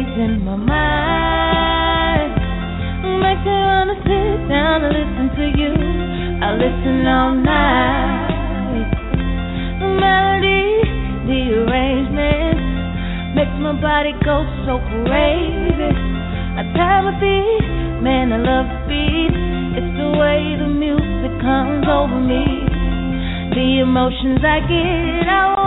it in my mind. Makes me wanna sit down and listen to you. I listen all night. The melody, the arrangement makes my body go so crazy. I time a beat, man, I love beat. It's the way the music comes over me. The emotions I get, I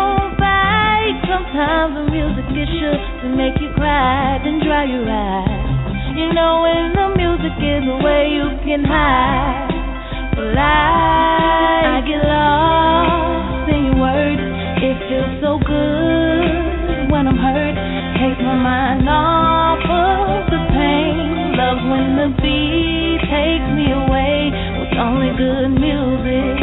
fight. Sometimes the music is sure to make you cry, then dry your eyes. You know when the music is the way you can hide. But I, I get lost in your words. It feels so good when I'm hurt. Take my mind off of the pain. Love when the beat takes me away with only good music.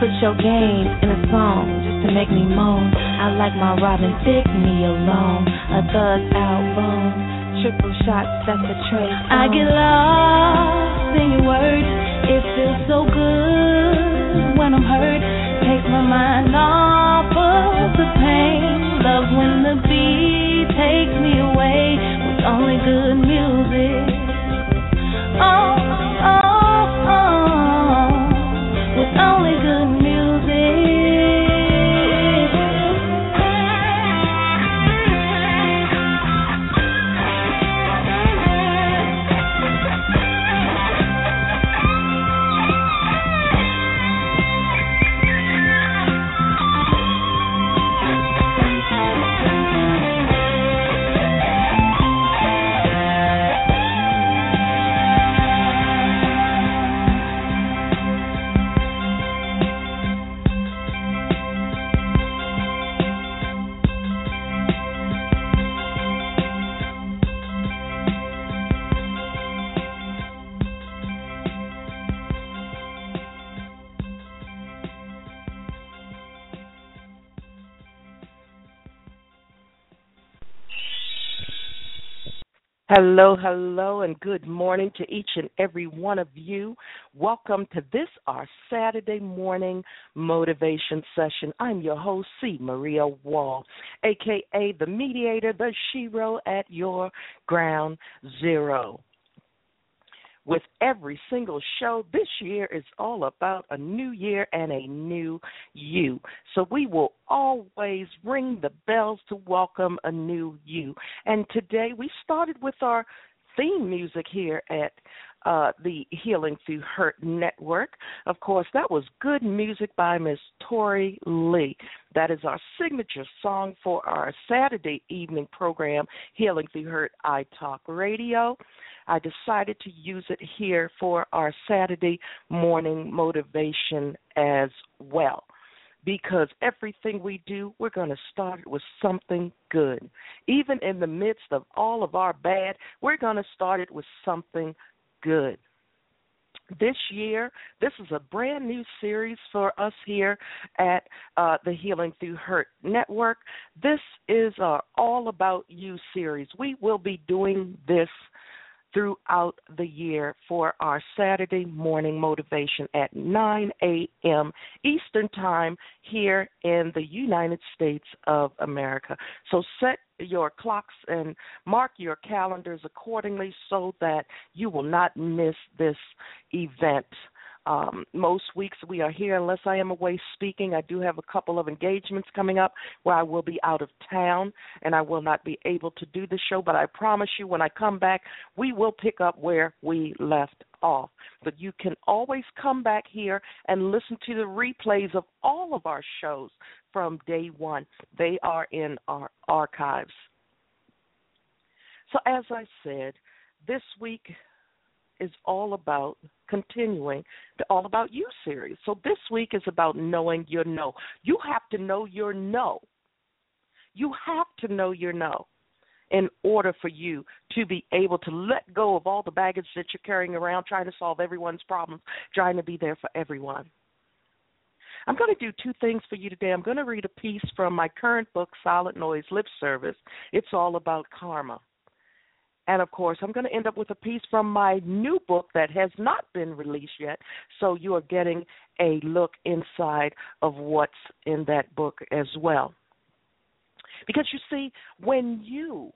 Put your game in a song just to make me moan. I like my Robin Thicke me alone. A thug album, triple shots, that's a trace. I get lost in your words. It feels so good when I'm hurt. Take my mind off of the pain. Love when the beat takes me away with only good music. Oh, Hello, hello, and good morning to each and every one of you. Welcome to this, our Saturday morning motivation session. I'm your host, C. Maria Wall, aka the mediator, the shero at your ground zero with every single show. This year is all about a new year and a new you. So we will always ring the bells to welcome a new you. And today we started with our theme music here at uh, the Healing Through Hurt Network. Of course, that was good music by Miss Tori Lee. That is our signature song for our Saturday evening program, Healing Through Hurt I Talk Radio. I decided to use it here for our Saturday morning motivation as well. Because everything we do, we're going to start with something good. Even in the midst of all of our bad, we're going to start it with something good this year. This is a brand new series for us here at uh, the Healing Through Hurt Network. This is our All About You series. We will be doing this throughout the year for our Saturday morning motivation at 9 a.m. Eastern Time here in the United States of America. So set your clocks and mark your calendars accordingly so that you will not miss this event. Um, most weeks we are here unless I am away speaking. I do have a couple of engagements coming up where I will be out of town and I will not be able to do the show, but I promise you when I come back, we will pick up where we left off. But you can always come back here and listen to the replays of all of our shows from day one. They are in our archives. So, as I said, this week is all about continuing the All About You series. So this week is about knowing your no. You have to know your no. You have to know your no in order for you to be able to let go of all the baggage that you're carrying around, trying to solve everyone's problems, trying to be there for everyone. I'm going to do two things for you today. I'm going to read a piece from my current book, Silent Noise Lip Service. It's all about karma. And of course, I'm going to end up with a piece from my new book that has not been released yet. So you are getting a look inside of what's in that book as well. Because you see, when you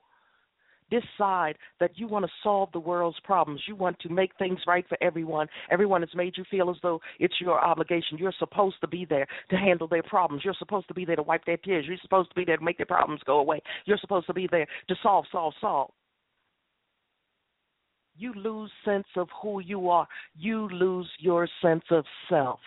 decide that you want to solve the world's problems. You want to make things right for everyone. Everyone has made you feel as though it's your obligation. You're supposed to be there to handle their problems. You're supposed to be there to wipe their tears. You're supposed to be there to make their problems go away. You're supposed to be there to solve, solve, solve. You lose sense of who you are. You lose your sense of self.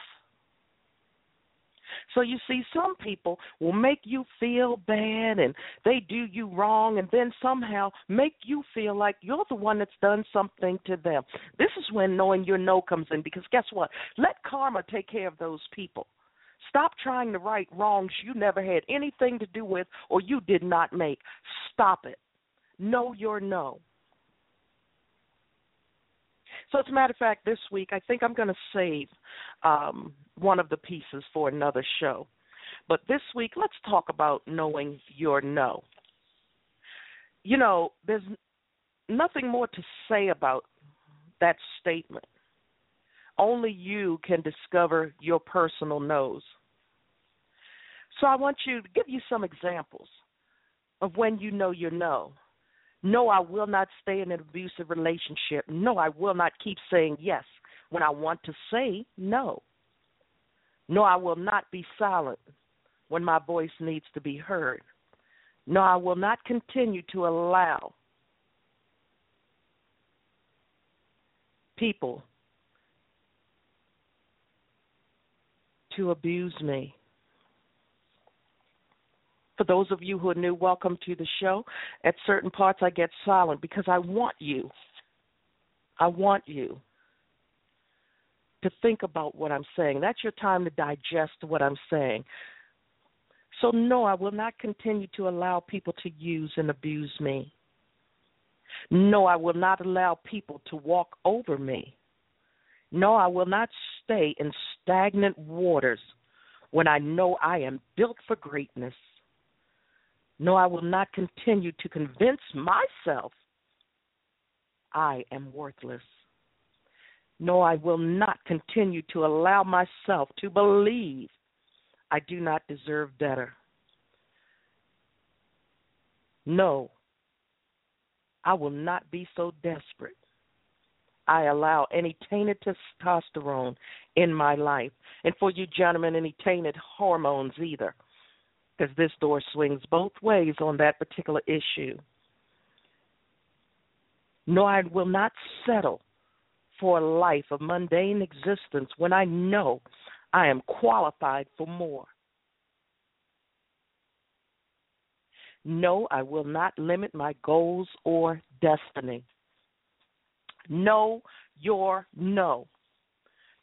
So you see, some people will make you feel bad and they do you wrong and then somehow make you feel like you're the one that's done something to them. This is when knowing your no comes in because guess what? Let karma take care of those people. Stop trying to right wrongs you never had anything to do with or you did not make. Stop it. Know your no. So, as a matter of fact, this week I think I'm going to save um, one of the pieces for another show. But this week, let's talk about knowing your no. You know, there's nothing more to say about that statement. Only you can discover your personal no's. So I want you to give you some examples of when you know your no. No, I will not stay in an abusive relationship. No, I will not keep saying yes when I want to say no. No, I will not be silent when my voice needs to be heard. No, I will not continue to allow people to abuse me. For those of you who are new, welcome to the show. At certain parts, I get silent because I want you. I want you to think about what I'm saying. That's your time to digest what I'm saying. So, no, I will not continue to allow people to use and abuse me. No, I will not allow people to walk over me. No, I will not stay in stagnant waters when I know I am built for greatness. No, I will not continue to convince myself I am worthless. No, I will not continue to allow myself to believe I do not deserve better. No, I will not be so desperate. I allow any tainted testosterone in my life. And for you gentlemen, any tainted hormones either because this door swings both ways on that particular issue. No, I will not settle for a life of mundane existence when I know I am qualified for more. No, I will not limit my goals or destiny. Know your no.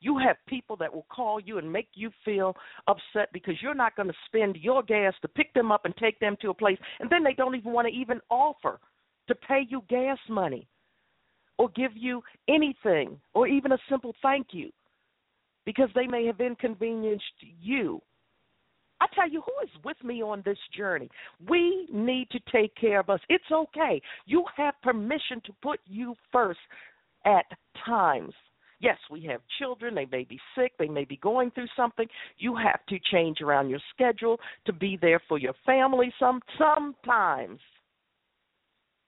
You have people that will call you and make you feel upset because you're not going to spend your gas to pick them up and take them to a place, and then they don't even want to even offer to pay you gas money or give you anything or even a simple thank you because they may have inconvenienced you. I tell you, who is with me on this journey? We need to take care of us. It's okay. You have permission to put you first at times. Yes, we have children. They may be sick. They may be going through something. You have to change around your schedule to be there for your family some sometimes.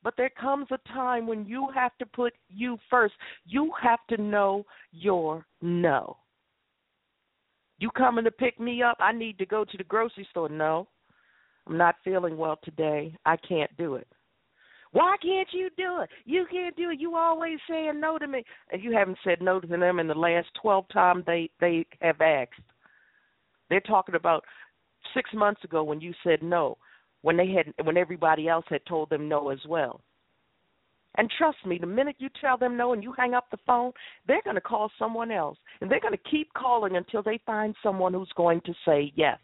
But there comes a time when you have to put you first. You have to know your no. You coming to pick me up? I need to go to the grocery store. No. I'm not feeling well today. I can't do it. Why can't you do it? You can't do it. You always saying no to me, and you haven't said no to them in the last twelve times they they have asked. They're talking about six months ago when you said no, when they had when everybody else had told them no as well. And trust me, the minute you tell them no and you hang up the phone, they're going to call someone else. And they're going to keep calling until they find someone who's going to say yes.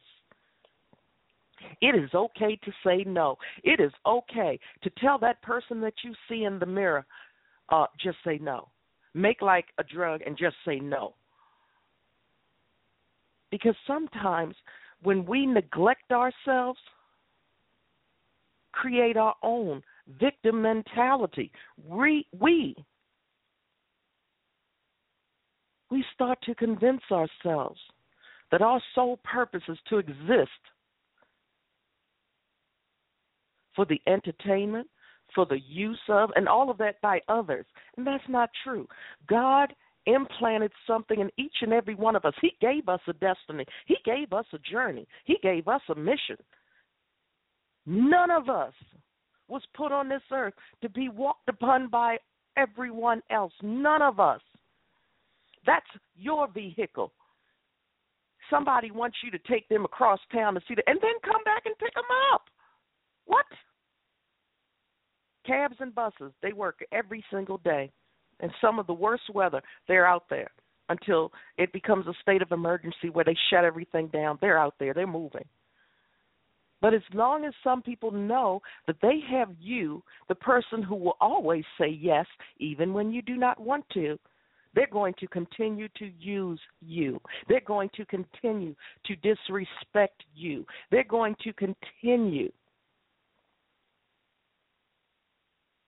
It is okay to say no. It is okay to tell that person that you see in the mirror, uh, just say no. Make like a drug and just say no. Because sometimes when we neglect ourselves, create our own victim mentality, we, we we start to convince ourselves that our sole purpose is to exist for the entertainment, for the use of, and all of that by others. And that's not true. God implanted something in each and every one of us. He gave us a destiny, He gave us a journey, He gave us a mission. None of us was put on this earth to be walked upon by everyone else. None of us. That's your vehicle. Somebody wants you to take them across town to see them and then come back and pick them up. What? Cabs and buses, they work every single day. in some of the worst weather, they're out there until it becomes a state of emergency where they shut everything down. They're out there, they're moving. But as long as some people know that they have you, the person who will always say yes, even when you do not want to, they're going to continue to use you. They're going to continue to disrespect you. They're going to continue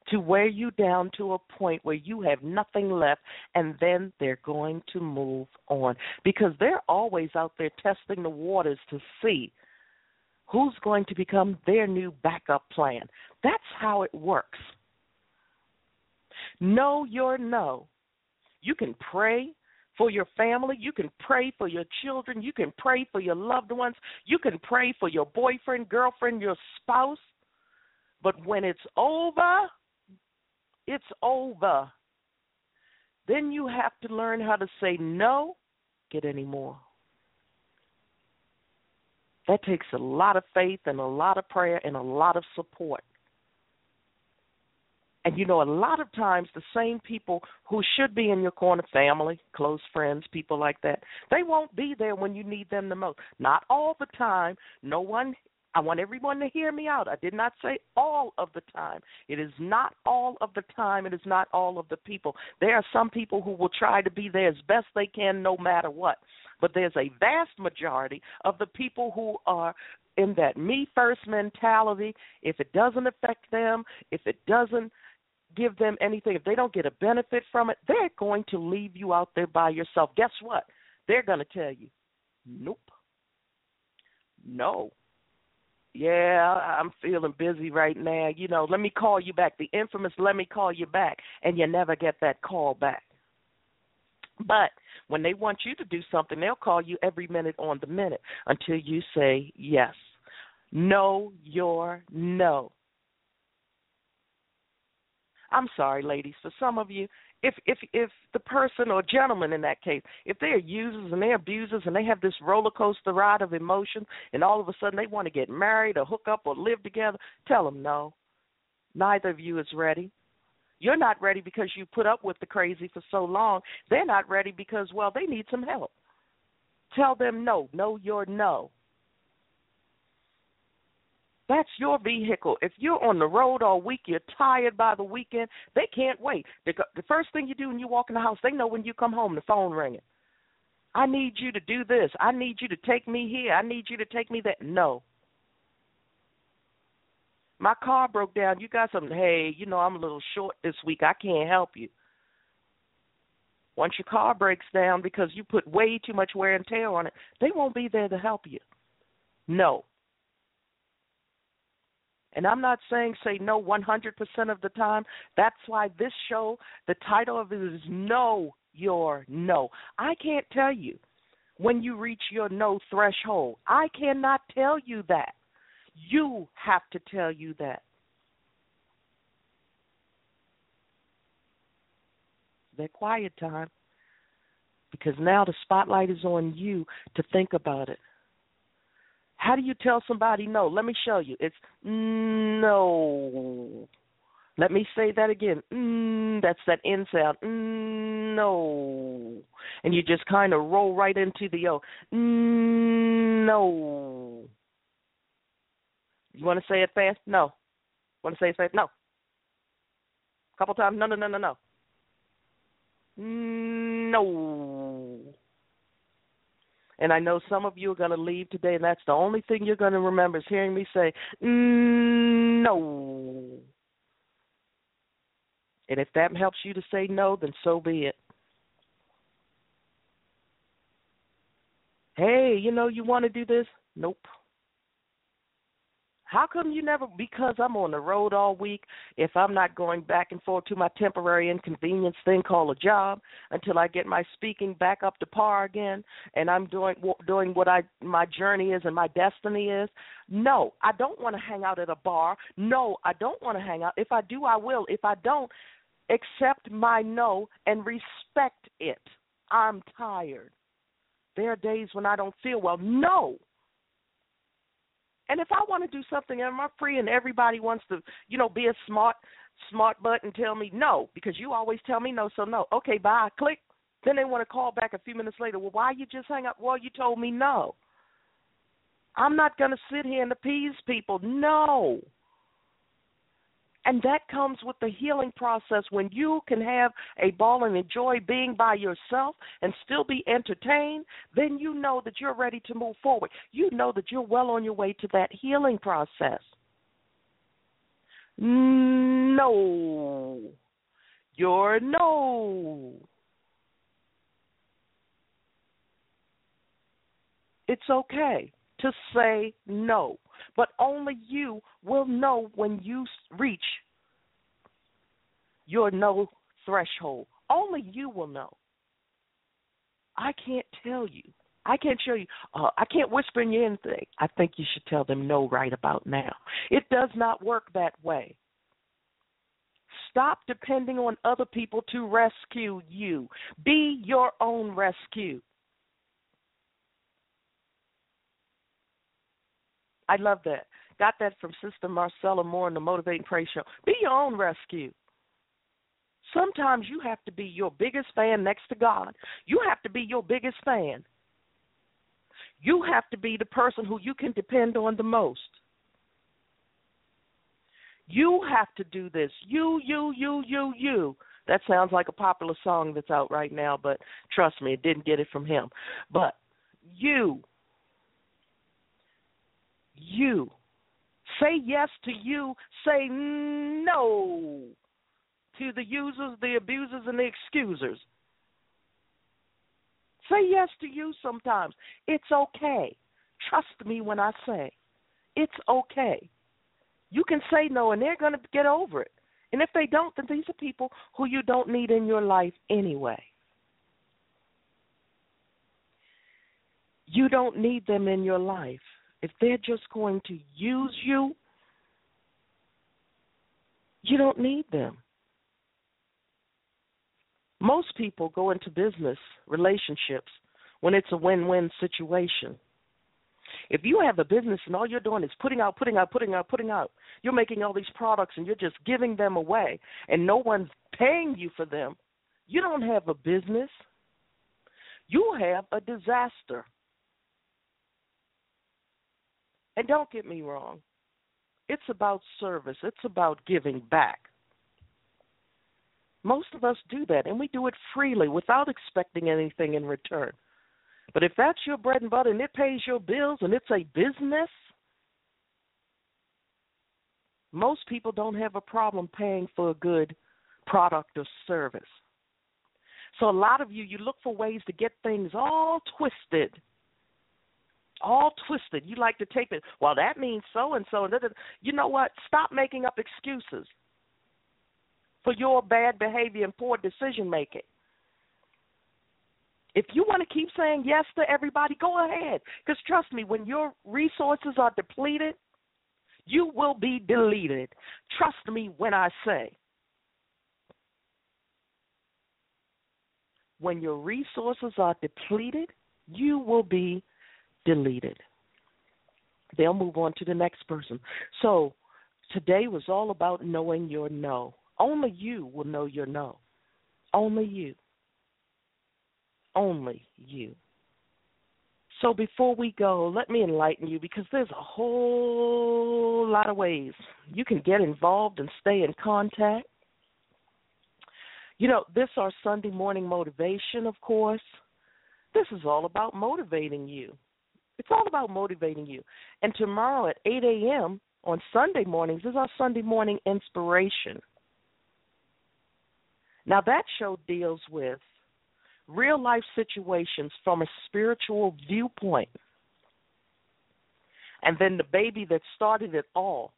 to wear you down to a point where you have nothing left, and then they're going to move on because they're always out there testing the waters to see who's going to become their new backup plan. That's how it works. Know your no. You can pray for your family. You can pray for your children. You can pray for your loved ones. You can pray for your boyfriend, girlfriend, your spouse. But when it's over, it's over. Then you have to learn how to say no, get any more. That takes a lot of faith and a lot of prayer and a lot of support. And you know, a lot of times the same people who should be in your corner, family, close friends, people like that, they won't be there when you need them the most. Not all the time. No one I want everyone to hear me out. I did not say all of the time. It is not all of the time. It is not all of the people. There are some people who will try to be there as best they can no matter what. But there's a vast majority of the people who are in that me first mentality. If it doesn't affect them, if it doesn't give them anything, if they don't get a benefit from it, they're going to leave you out there by yourself. Guess what? They're going to tell you, nope. No, yeah, I'm feeling busy right now. You know, let me call you back. The infamous let me call you back, and you never get that call back. But when they want you to do something, they'll call you every minute on the minute until you say yes. Know your no. I'm sorry, ladies. For some of you, if if if the person or gentleman in that case, if they're users and they're abusers and they have this roller coaster ride of emotion, and all of a sudden they want to get married or hook up or live together, tell them no. Neither of you is ready. You're not ready because you put up with the crazy for so long. They're not ready because well they need some help. Tell them no. Know your no. That's your vehicle. If you're on the road all week, you're tired by the weekend, they can't wait. The, the first thing you do when you walk in the house, they know when you come home, the phone ringing. I need you to do this. I need you to take me here. I need you to take me there. No. My car broke down. You got something. Hey, you know, I'm a little short this week. I can't help you. Once your car breaks down because you put way too much wear and tear on it, they won't be there to help you. No. And I'm not saying say no 100% of the time. That's why this show, the title of it is Know Your No. I can't tell you when you reach your no threshold. I cannot tell you that. You have to tell you that. That quiet time. Because now the spotlight is on you to think about it. How do you tell somebody no? Let me show you. It's no. Let me say that again. Mm, that's that N sound. Mm, no. And you just kind of roll right into the O. Mm, no. You want to say it fast? No. Want to say it fast? No. A couple times? No, no, no, no, no. Mm, no. And I know some of you are going to leave today, and that's the only thing you're going to remember is hearing me say, mm, no. And if that helps you to say no, then so be it. Hey, you know, you want to do this? Nope. How come you never? Because I'm on the road all week. If I'm not going back and forth to my temporary inconvenience thing called a job until I get my speaking back up to par again, and I'm doing doing what I my journey is and my destiny is. No, I don't want to hang out at a bar. No, I don't want to hang out. If I do, I will. If I don't, accept my no and respect it. I'm tired. There are days when I don't feel well. No, and if I want to do something, am I free? And everybody wants to, you know, be a smart, smart butt and tell me no because you always tell me no. So no. Okay, bye. Click. Then they want to call back a few minutes later. Well, why you just hang up? Well, you told me no. I'm not going to sit here and appease people. No. And that comes with the healing process when you can have a ball and enjoy being by yourself and still be entertained, then you know that you're ready to move forward. You know that you're well on your way to that healing process. No. You're no. It's okay to say no but only you will know when you reach your no threshold. Only you will know. I can't tell you. I can't show you. Uh, I can't whisper in anything. I think you should tell them no right about now. It does not work that way. Stop depending on other people to rescue you. Be your own rescue. I love that. Got that from Sister Marcella Moore in the Motivating Praise Show. Be your own rescue. Sometimes you have to be your biggest fan next to God. You have to be your biggest fan. You have to be the person who you can depend on the most. You have to do this. You, you, you, you, you. That sounds like a popular song that's out right now, but trust me, it didn't get it from him. But you you. Say yes to you. Say no to the users, the abusers, and the excusers. Say yes to you sometimes. It's okay. Trust me when I say it's okay. You can say no, and they're going to get over it. And if they don't, then these are people who you don't need in your life anyway. You don't need them in your life if they're just going to use you, you don't need them. Most people go into business relationships when it's a win win situation. If you have a business and all you're doing is putting out, putting out, putting out, putting out, you're making all these products and you're just giving them away and no one's paying you for them, you don't have a business. You have a disaster. And don't get me wrong, it's about service, it's about giving back. Most of us do that, and we do it freely without expecting anything in return. But if that's your bread and butter and it pays your bills and it's a business, most people don't have a problem paying for a good product or service. So a lot of you, you look for ways to get things all twisted all twisted. You like to take it. Well, that means so and so. You know what? Stop making up excuses for your bad behavior and poor decision making. If you want to keep saying yes to everybody, go ahead. Because trust me, when your resources are depleted, you will be deleted. Trust me when I say. When your resources are depleted, you will be deleted. They'll move on to the next person. So Today was all about knowing your no. Only you will know your no. Only you. Only you. So before we go, let me enlighten you because there's a whole lot of ways you can get involved and stay in contact. You know, this our Sunday morning motivation, of course. This is all about motivating you. It's all about motivating you. And tomorrow at 8 a.m. on Sunday mornings is our Sunday morning inspiration. Now, that show deals with real life situations from a spiritual viewpoint. And then the baby that started it all,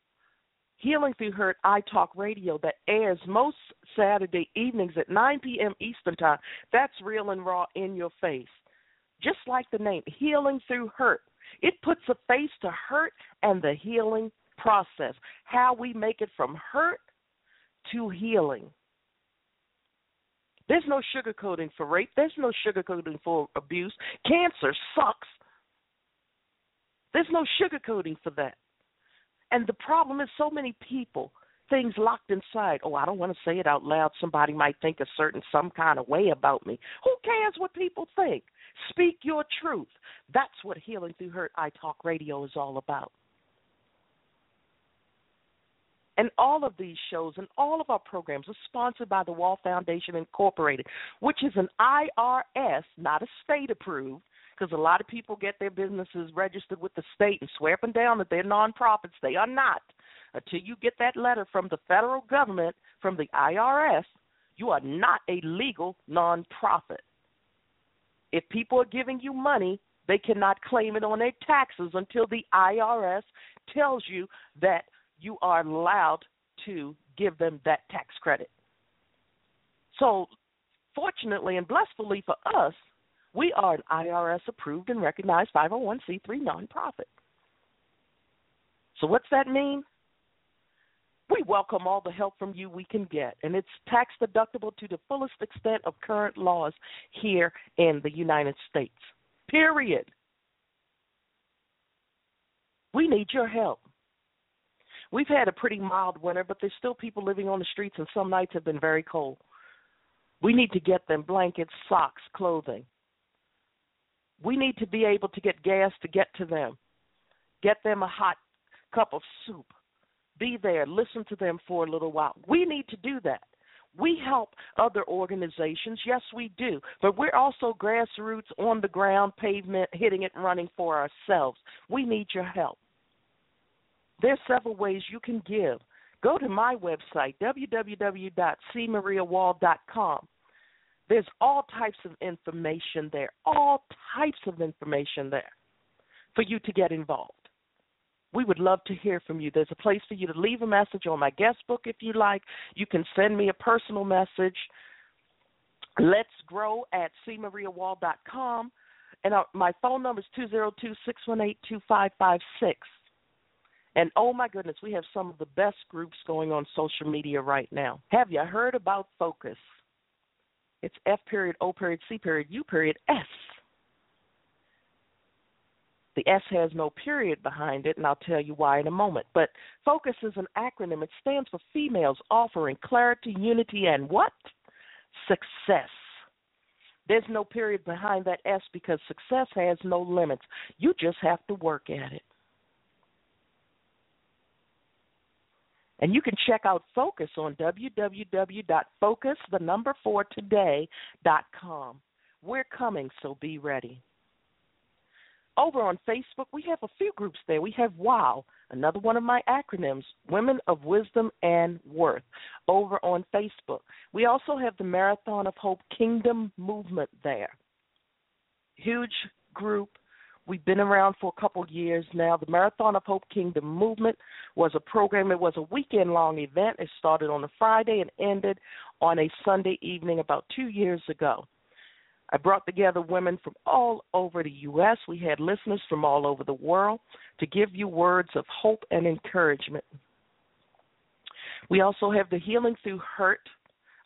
Healing Through Hurt I Talk Radio, that airs most Saturday evenings at 9 p.m. Eastern Time. That's real and raw in your face. Just like the name, Healing Through Hurt. It puts a face to hurt and the healing process, how we make it from hurt to healing. There's no sugarcoating for rape. There's no sugarcoating for abuse. Cancer sucks. There's no sugarcoating for that. And the problem is so many people, things locked inside. Oh, I don't want to say it out loud. Somebody might think a certain some kind of way about me. Who cares what people think? Speak your truth. That's what Healing Through Hurt I Talk Radio is all about. And all of these shows and all of our programs are sponsored by the Wall Foundation Incorporated, which is an IRS, not a state approved, because a lot of people get their businesses registered with the state and swear up and down that they're nonprofits. They are not. Until you get that letter from the federal government, from the IRS, you are not a legal nonprofit. If people are giving you money, they cannot claim it on their taxes until the IRS tells you that you are allowed to give them that tax credit. So, fortunately and blissfully for us, we are an IRS approved and recognized 501c3 nonprofit. So, what's that mean? We welcome all the help from you we can get, and it's tax deductible to the fullest extent of current laws here in the United States. Period. We need your help. We've had a pretty mild winter, but there's still people living on the streets, and some nights have been very cold. We need to get them blankets, socks, clothing. We need to be able to get gas to get to them. Get them a hot cup of soup. Be there, listen to them for a little while. We need to do that. We help other organizations, yes, we do, but we're also grassroots, on the ground, pavement, hitting it and running for ourselves. We need your help. There's several ways you can give. Go to my website, www.cmariawall.com. There's all types of information there, all types of information there for you to get involved. We would love to hear from you. There's a place for you to leave a message on my guest book if you like. You can send me a personal message. Let's grow at cmariawall.com. And our, my phone number is 202 618 2556. And oh my goodness, we have some of the best groups going on social media right now. Have you heard about Focus? It's F period, O period, C period, U period, S. The S has no period behind it, and I'll tell you why in a moment. But FOCUS is an acronym. It stands for Females Offering Clarity, Unity, and what? Success. There's no period behind that S because success has no limits. You just have to work at it. And you can check out Focus on www.focus, the number four today.com. We're coming, so be ready. Over on Facebook, we have a few groups there. We have WOW, another one of my acronyms, Women of Wisdom and Worth, over on Facebook. We also have the Marathon of Hope Kingdom Movement there. Huge group We've been around for a couple years now. The Marathon of Hope Kingdom movement was a program. It was a weekend long event. It started on a Friday and ended on a Sunday evening about two years ago. I brought together women from all over the U.S. We had listeners from all over the world to give you words of hope and encouragement. We also have the Healing Through Hurt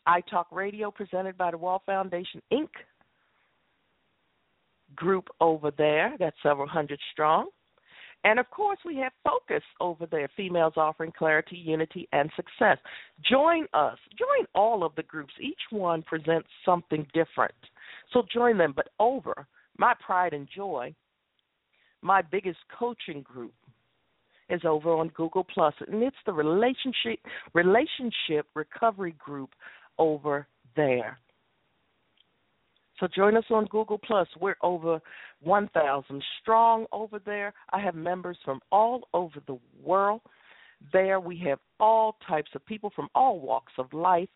I Talk Radio presented by the Wall Foundation, Inc group over there that's several hundred strong. And of course, we have Focus over there, Females Offering Clarity, Unity, and Success. Join us. Join all of the groups. Each one presents something different. So join them. But over my pride and joy, my biggest coaching group is over on Google Plus, and it's the relationship relationship recovery group over there. So join us on Google Plus. We're over 1,000 strong over there. I have members from all over the world. There we have all types of people from all walks of life.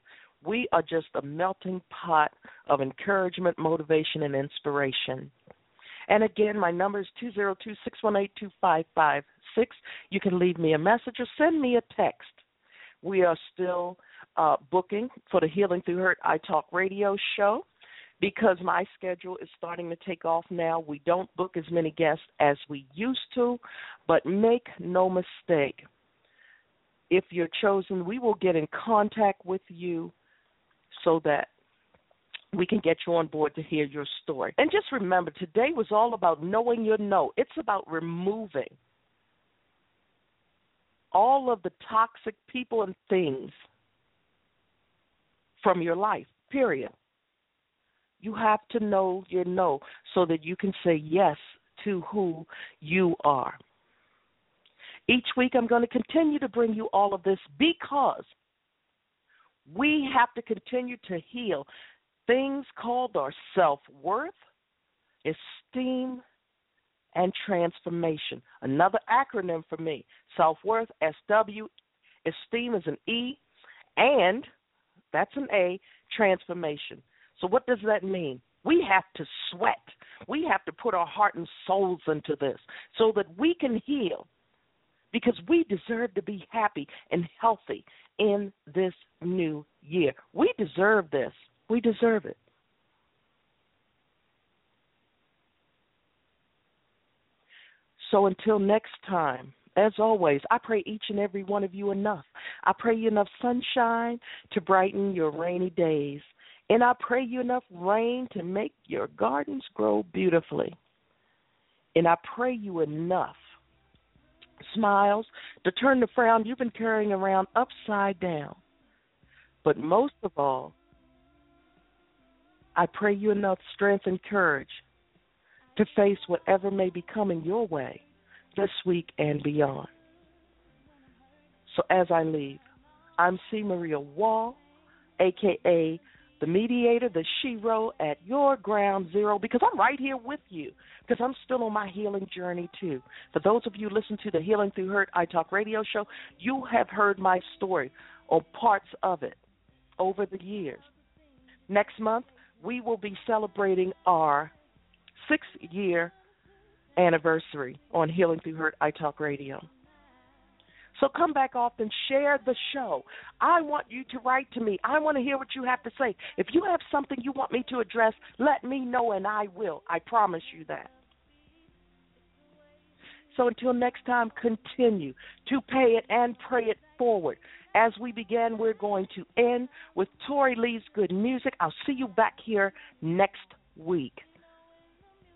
We are just a melting pot of encouragement, motivation, and inspiration. And again, my number is 202 618 2556. You can leave me a message or send me a text. We are still uh, booking for the Healing Through Hurt I Talk radio show because my schedule is starting to take off now. We don't book as many guests as we used to, but make no mistake. If you're chosen, we will get in contact with you so that we can get you on board to hear your story. And just remember, today was all about knowing your no. It's about removing all of the toxic people and things from your life, period. You have to know your no so that you can say yes to who you are. Each week, I'm going to continue to bring you all of this because we have to continue to heal things called our self worth, esteem, and transformation. Another acronym for me self worth, SW, esteem is an E, and that's an A, transformation. So, what does that mean? We have to sweat. We have to put our heart and souls into this so that we can heal because we deserve to be happy and healthy in this new year. We deserve this. We deserve it. So until next time, as always, I pray each and every one of you enough. I pray you enough sunshine to brighten your rainy days. And I pray you enough rain to make your gardens grow beautifully. And I pray you enough smiles to turn the frown you've been carrying around upside down. But most of all, I pray you enough strength and courage to face whatever may be coming your way this week and beyond. So as I leave, I'm C. Maria Wall, aka the mediator, the shero at your ground zero, because I'm right here with you, because I'm still on my healing journey too. For those of you listen to the Healing Through Hurt I Talk radio show, you have heard my story or parts of it over the years. Next month, we will be celebrating our six year anniversary on Healing Through Hurt I Talk Radio. So come back often, share the show. I want you to write to me. I want to hear what you have to say. If you have something you want me to address, let me know and I will. I promise you that. So until next time, continue to pay it and pray it forward. As we begin, we're going to end with Tori Lee's good music. I'll see you back here next week